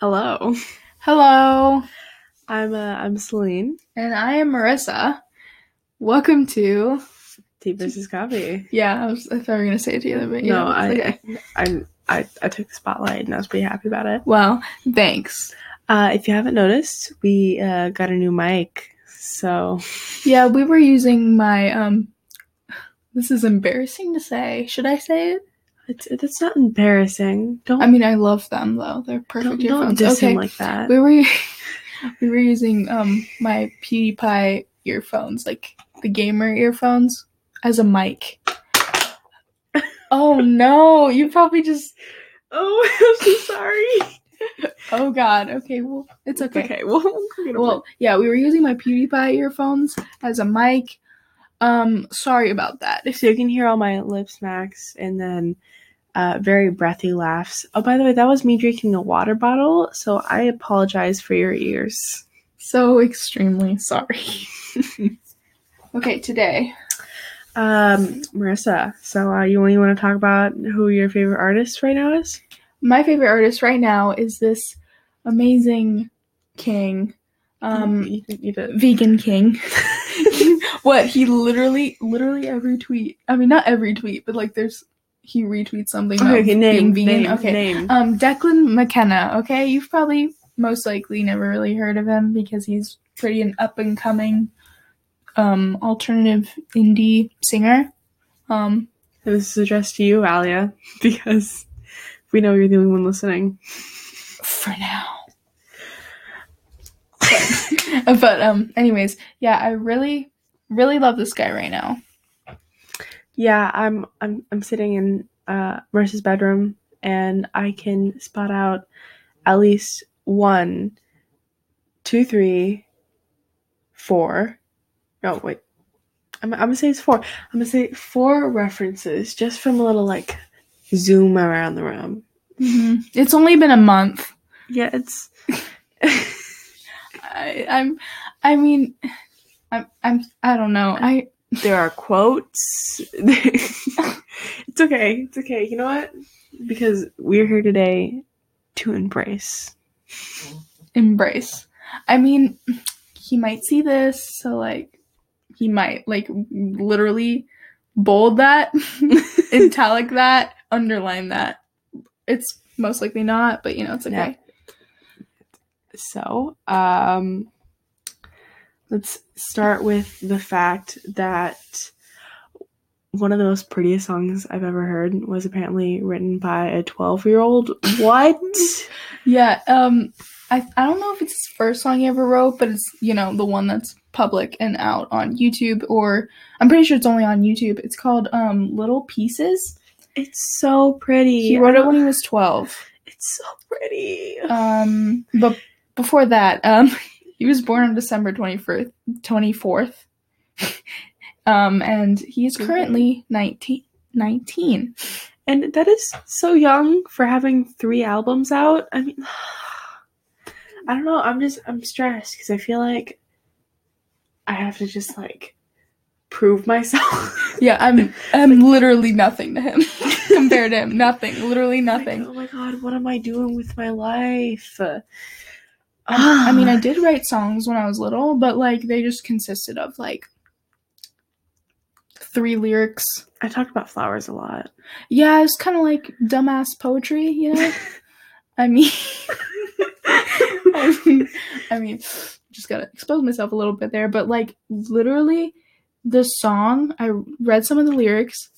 Hello. Hello, I'm uh, I'm Celine. and I am Marissa. Welcome to. Tea versus coffee. Yeah, I, was, I thought we were gonna say it together, but No, yeah, I, it's okay. I I I took the spotlight and I was pretty happy about it. Well, thanks. Uh, if you haven't noticed, we uh, got a new mic. So Yeah, we were using my um. This is embarrassing to say. Should I say it? It's it's not embarrassing. Don't I mean, I love them though. They're don't, perfect don't earphones. diss okay, like that. we were we were using um my PewDiePie earphones, like the gamer earphones, as a mic. oh no! You probably just. Oh, I'm so sorry. Oh God. Okay. Well, it's okay. Okay, well, Well, yeah, we were using my PewDiePie earphones as a mic. Um, sorry about that. so you can hear all my lip smacks and then uh, very breathy laughs. Oh, by the way, that was me drinking a water bottle, so I apologize for your ears. So extremely sorry. okay, today. Um, Marissa, so uh, you, you want to talk about who your favorite artist right now is? My favorite artist right now is this amazing king. Um you, you did. vegan king. what he literally literally every tweet I mean not every tweet, but like there's he retweets something Okay, okay, name, being vegan. name, okay. name. Um, Declan McKenna. Okay, you've probably most likely never really heard of him because he's pretty an up and coming, um, alternative indie singer. Um, this is addressed to you, Alia, because we know you're the only one listening. for now. But, but um, anyways, yeah, I really, really love this guy right now. Yeah, I'm I'm I'm sitting in uh Marissa's bedroom and I can spot out at least one, two, three, four. No, wait. I'm, I'm gonna say it's four. I'm gonna say four references just from a little like zoom around the room. hmm It's only been a month. Yeah, it's I, I'm, I mean, I'm, I'm, I don't know. I there are quotes. it's okay. It's okay. You know what? Because we're here today to embrace. embrace. I mean, he might see this, so like, he might like literally bold that, italic that, underline that. It's most likely not, but you know, it's okay. Yeah. So, um, let's start with the fact that one of the most prettiest songs I've ever heard was apparently written by a 12 year old. What? Yeah, um, I I don't know if it's his first song he ever wrote, but it's you know the one that's public and out on YouTube, or I'm pretty sure it's only on YouTube. It's called um Little Pieces. It's so pretty. He wrote it when he was twelve. It's so pretty. Um, but before that, um, he was born on December twenty first, twenty fourth. um, and he is currently 19, 19. And that is so young for having three albums out. I mean, I don't know. I'm just I'm stressed because I feel like I have to just like prove myself. Yeah, I'm I'm literally nothing to him compared to him. Nothing, literally Like, nothing. oh my god, what am I doing with my life? I, I mean, I did write songs when I was little, but like they just consisted of like three lyrics. I talked about flowers a lot. Yeah, it's kind of like dumbass poetry, you know. I mean, I mean, I mean, just gotta expose myself a little bit there, but like literally, the song I read some of the lyrics.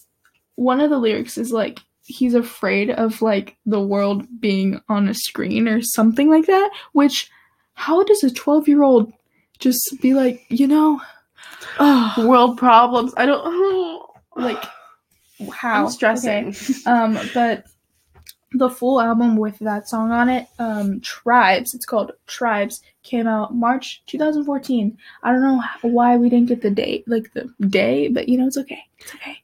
One of the lyrics is like he's afraid of like the world being on a screen or something like that. Which, how does a twelve year old just be like, you know, oh, World problems. I don't. like how I'm stressing. Okay. Um, but the full album with that song on it, um, Tribes, it's called Tribes, came out March 2014. I don't know why we didn't get the date, like the day, but you know, it's okay. It's okay.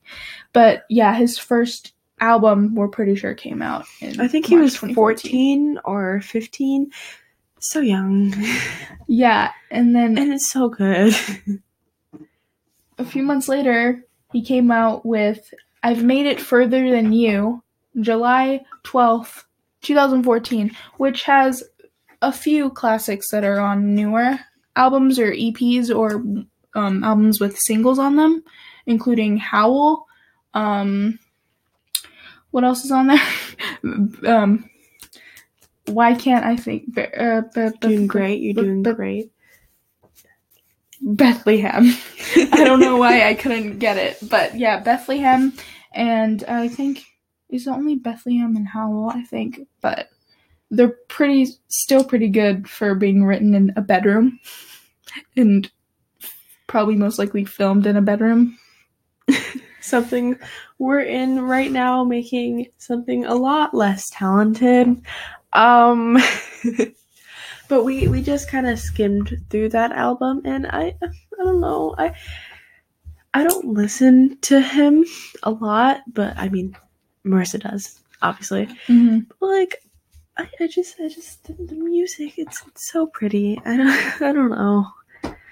But yeah, his first album, we're pretty sure came out in I think he March was 14 or 15. So young. Yeah, and then And it's so good. a few months later, he came out with I've Made It Further Than You, July 12th, 2014, which has a few classics that are on newer albums or EPs or um, albums with singles on them, including Howl. Um, what else is on there? um, why can't I think? Uh, doing great. You're doing great. Bethlehem. I don't know why I couldn't get it, but yeah, Bethlehem, and I think is only Bethlehem and Howl. I think, but they're pretty, still pretty good for being written in a bedroom, and probably most likely filmed in a bedroom. Something we're in right now, making something a lot less talented. Um. but we we just kind of skimmed through that album and i i don't know i i don't listen to him a lot but i mean marissa does obviously mm-hmm. but like I, I just i just the, the music it's, it's so pretty i don't i don't know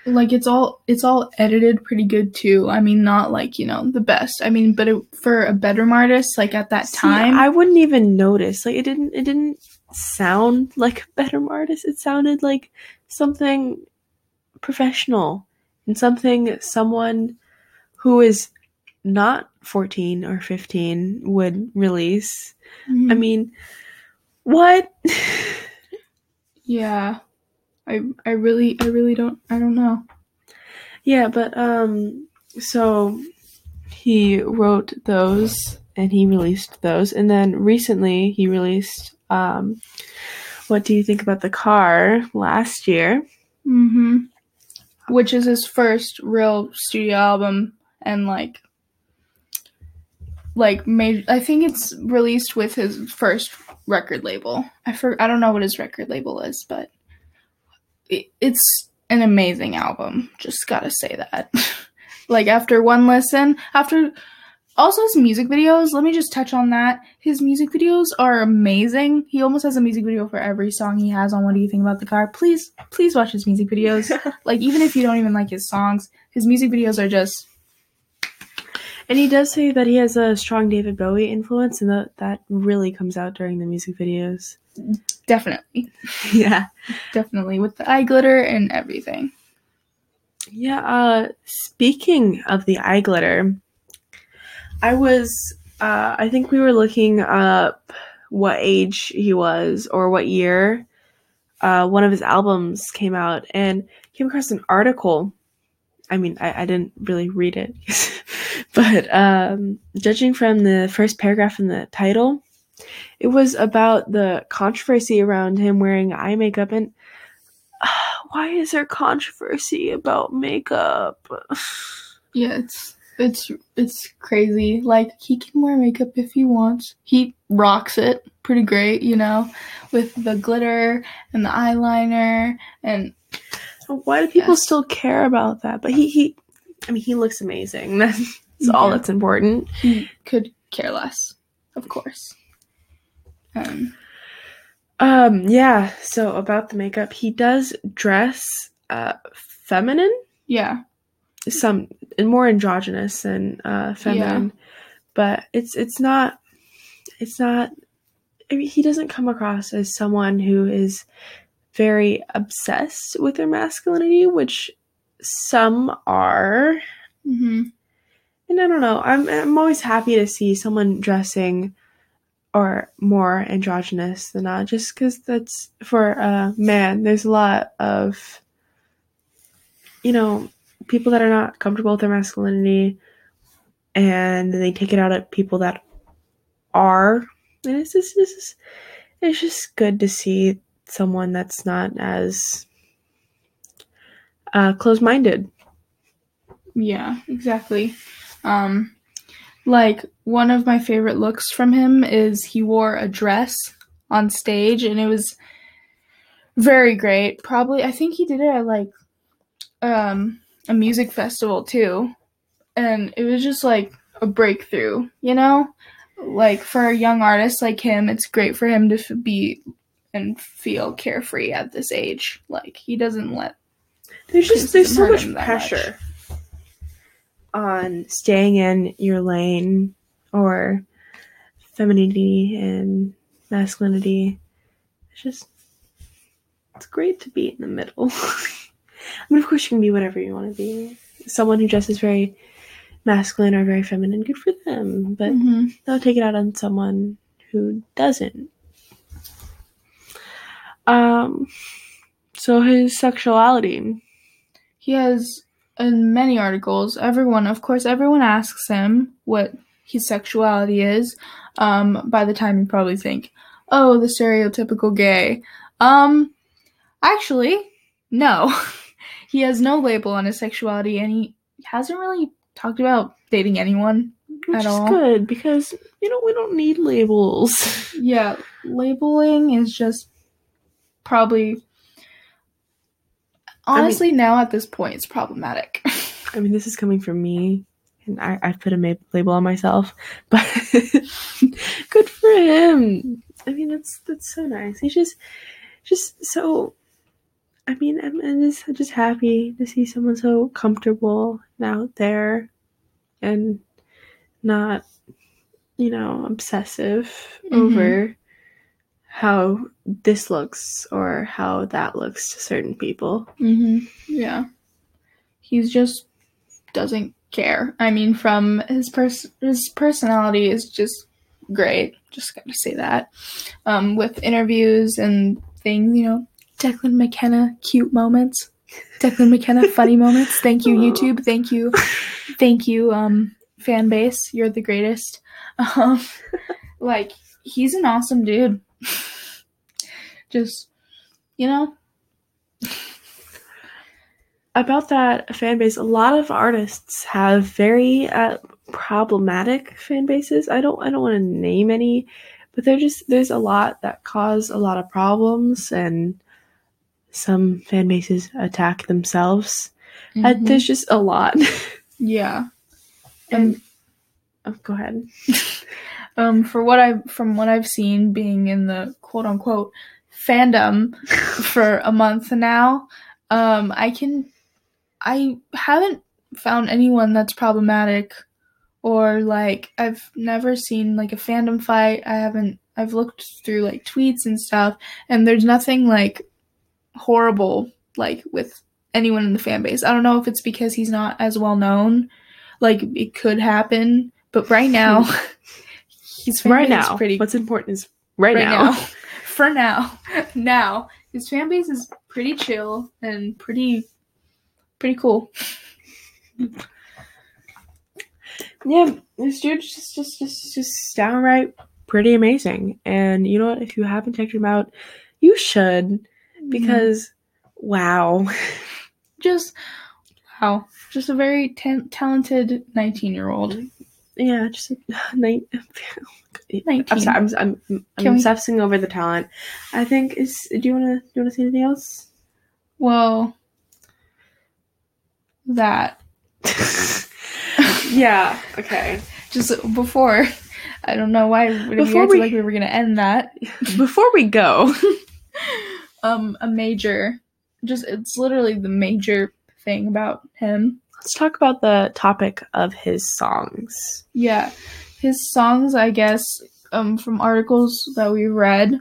like it's all it's all edited pretty good too. I mean not like you know the best. I mean but it, for a bedroom artist like at that See, time i wouldn't even notice. Like it didn't it didn't sound like a bedroom artist. It sounded like something professional and something someone who is not 14 or 15 would release. Mhm. i mean what? Yeah i i really i really don't i don't know. Yeah, but um so he wrote those and he released those. And then recently he released um What do you think about the car last year? mm-hmm. Which is his first real studio album and like like made i think it's released with his first record label. I for i don't know what his record label is but it, it's an amazing album just gotta say that. Like after one listen after also his music videos let me just touch on that. His music videos are amazing. He almost has a music video for every song he has on what do you think about the car? Please please watch his music videos. Like even if you don't even like his songs his music videos are just And he does say that he has a strong David Bowie influence and that that really comes out during the music videos. Definitely Yeah. definitely with the eye glitter and everything Yeah, uh speaking of the eye glitter, I was uh I think we were looking up what age he was or what year uh one of his albums came out and came across an article. I mean, I, I didn't really read it. but um judging from the first paragraph in the title, it was about the controversy around him wearing eye makeup and why is there controversy about makeup? yeah it's it's it's crazy like he can wear makeup if he wants he rocks it pretty great you know with the glitter and the eyeliner and Why do people Yes. still care about that? But he, he I mean, he looks amazing. That's all that's important. he could care less of course um Um, yeah. So about the makeup, he does dress uh feminine, yeah some more androgynous than uh feminine, but it's it's not it's not. I mean, he doesn't come across as someone who is very obsessed with their masculinity, which some are. hmm And I don't know. I'm I'm always happy to see someone dressing or more androgynous than not, just because that's for a man. There's a lot of you know people that are not comfortable with their masculinity, and they take it out at people that are. And it's just this is it's just good to see someone that's not as uh, closed-minded. Yeah, exactly. Um like one of my favorite looks from him is he wore a dress on stage and it was very great. Probably I think he did it at like um a music festival too. And it was just like a breakthrough, you know? Like for a young artist like him, it's great for him to f- be and feel carefree at this age. Like he doesn't let There's just there's so much pressure on staying in your lane or femininity and masculinity. It's just it's great to be in the middle. I mean, of course, you can be whatever you want to be. Someone who dresses very masculine or very feminine, good for them. But Mhm. they'll take it out on someone who doesn't. Um, so his sexuality. He has in many articles, everyone, of course, everyone asks him what his sexuality is. Um, by the time you probably think, oh, the stereotypical gay. Um, actually, no. he has no label on his sexuality and he hasn't really talked about dating anyone. Which At is all. good because you know we don't need labels. Yeah, labeling is just probably honestly now at this point it's problematic. I mean, this is coming from me, and I, I put a ma- label on myself, but good for him. I mean, that's that's so nice. He's just just so. I mean, I'm, I'm just just happy to see someone so comfortable and out there, and not, you know, obsessive Mhm. over how this looks or how that looks to certain people. hmm Yeah. He's just doesn't care. I mean, from his pers- his personality is just great. Just gotta say that. Um, with interviews and things, you know, Declan McKenna cute moments. Declan McKenna funny moments. Thank you, YouTube. Thank you, thank you, um, fan base. You're the greatest. Um, like he's an awesome dude. just, you know, about that fan base, a lot of artists have very uh, problematic fan bases. I don't I don't want to name any, but they're just there's a lot that cause a lot of problems, and some fan bases attack themselves. Uh, Mhm. there's just a lot. Yeah. and oh, go ahead. Um, for what I from what I've seen, being in the quote unquote fandom for a month now, um, I can, I haven't found anyone that's problematic, or like I've never seen like a fandom fight. I haven't. I've looked through like tweets and stuff, and there's nothing like horrible like with anyone in the fan base. I don't know if it's because he's not as well known. Like it could happen, but right now, fan right base is now, pretty what's important is right, right now. now. For now, now his fan base is pretty chill and pretty, pretty cool. Yeah, this dude's just just just just downright pretty amazing. And you know what? If you haven't checked him out, you should mm-hmm. because wow. just wow, just a very talented nineteen-year-old. Yeah, just night. I'm sorry. I'm I'm, I'm we- obsessing over the talent. I think is. Do you wanna do you wanna say anything else? Well, that yeah. Okay. just before. I don't know why we Before we- like we were gonna end that. Before we go, Um, a major, just it's literally the major thing about him. Let's talk about the topic of his songs. Yeah, his songs, I guess, um, from articles that we read,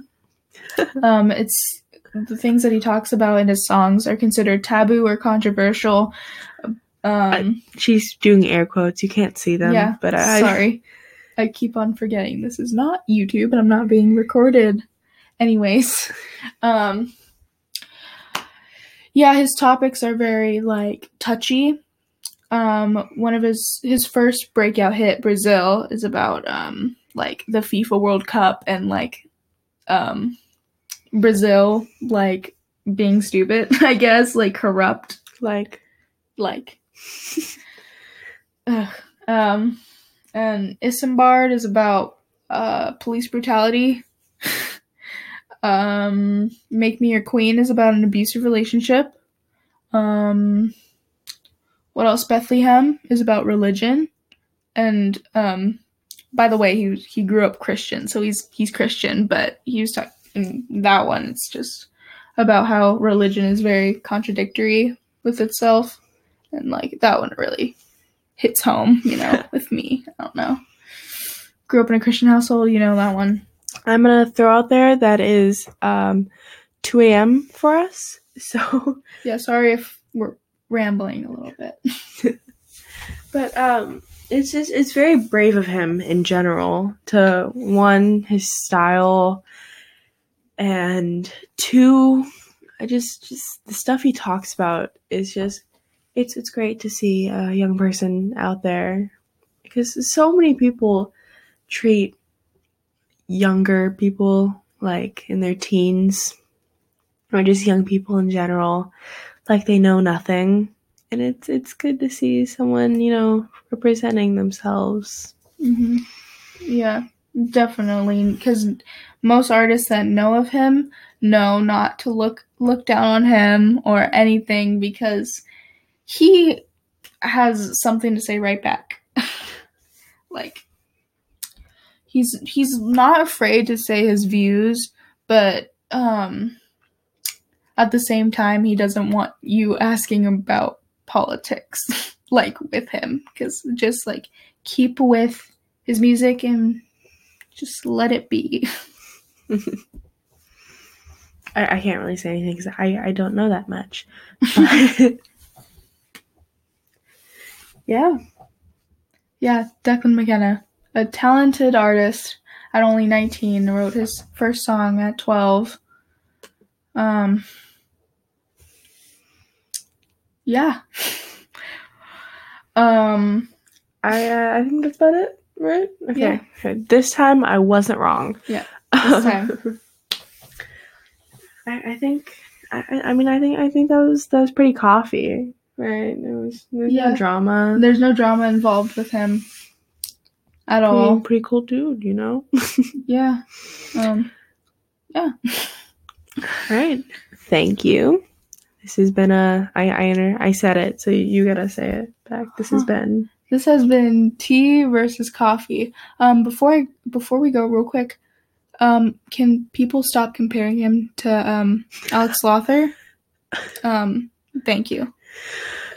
um, it's the things that he talks about in his songs are considered taboo or controversial. Um, She's doing air quotes. You can't see them. yeah, but I sorry, I keep on forgetting this is not YouTube and I'm not being recorded. Anyways, um, yeah, his topics are very like touchy. Um, one of his his first breakout hit, Brazil, is about um like the FIFA World Cup and like um Brazil like being stupid, I guess, like corrupt, like like um and Isombard is about uh police brutality. um Make Me Your Queen is about an abusive relationship. Um what else? Bethlehem is about religion. And um by the way, he he grew up Christian, so he's he's Christian, but he was talking that one it's just about how religion is very contradictory with itself. And like that one really hits home, you know, with me. I don't know. Grew up in a Christian household, you know that one. I'm gonna throw out there that is um, 2 a.m. for us. So, Yeah, sorry if we're rambling a little bit. but um, it's just it's very brave of him in general to one his style, and two, I just just the stuff he talks about is just it's it's great to see a young person out there because so many people treat younger people like in their teens or just young people in general like they know nothing and it's it's good to see someone you know representing themselves hmm Yeah, definitely. Because most artists that know of him know not to look look down on him or anything because he has something to say right back. like he's he's not afraid to say his views, but um at the same time he doesn't want you asking about politics like with him because just like keep with his music and just let it be. I, I can't really say anything because I, I don't know that much yeah Yeah, Declan McKenna, a talented artist at only 19, wrote his first song at 12. Um, yeah. Um, I uh, I think that's about it right okay Yeah. okay this time I wasn't wrong Yeah, this time. I, I think I, I I mean I think I think that was that was pretty coffee right there was there's Yeah. no drama there's no drama involved with him at pretty, all. pretty cool dude you know Yeah. Um, Yeah. All right. Thank you. This has been a I I I said it, so you gotta say it back. This has been this has been tea versus coffee. Um, before I, before we go, real quick, um, can people stop comparing him to um, Alex Lother? Um, thank you.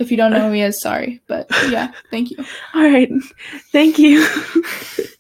If you don't know who he is, sorry, but yeah, thank you. all right. Thank you.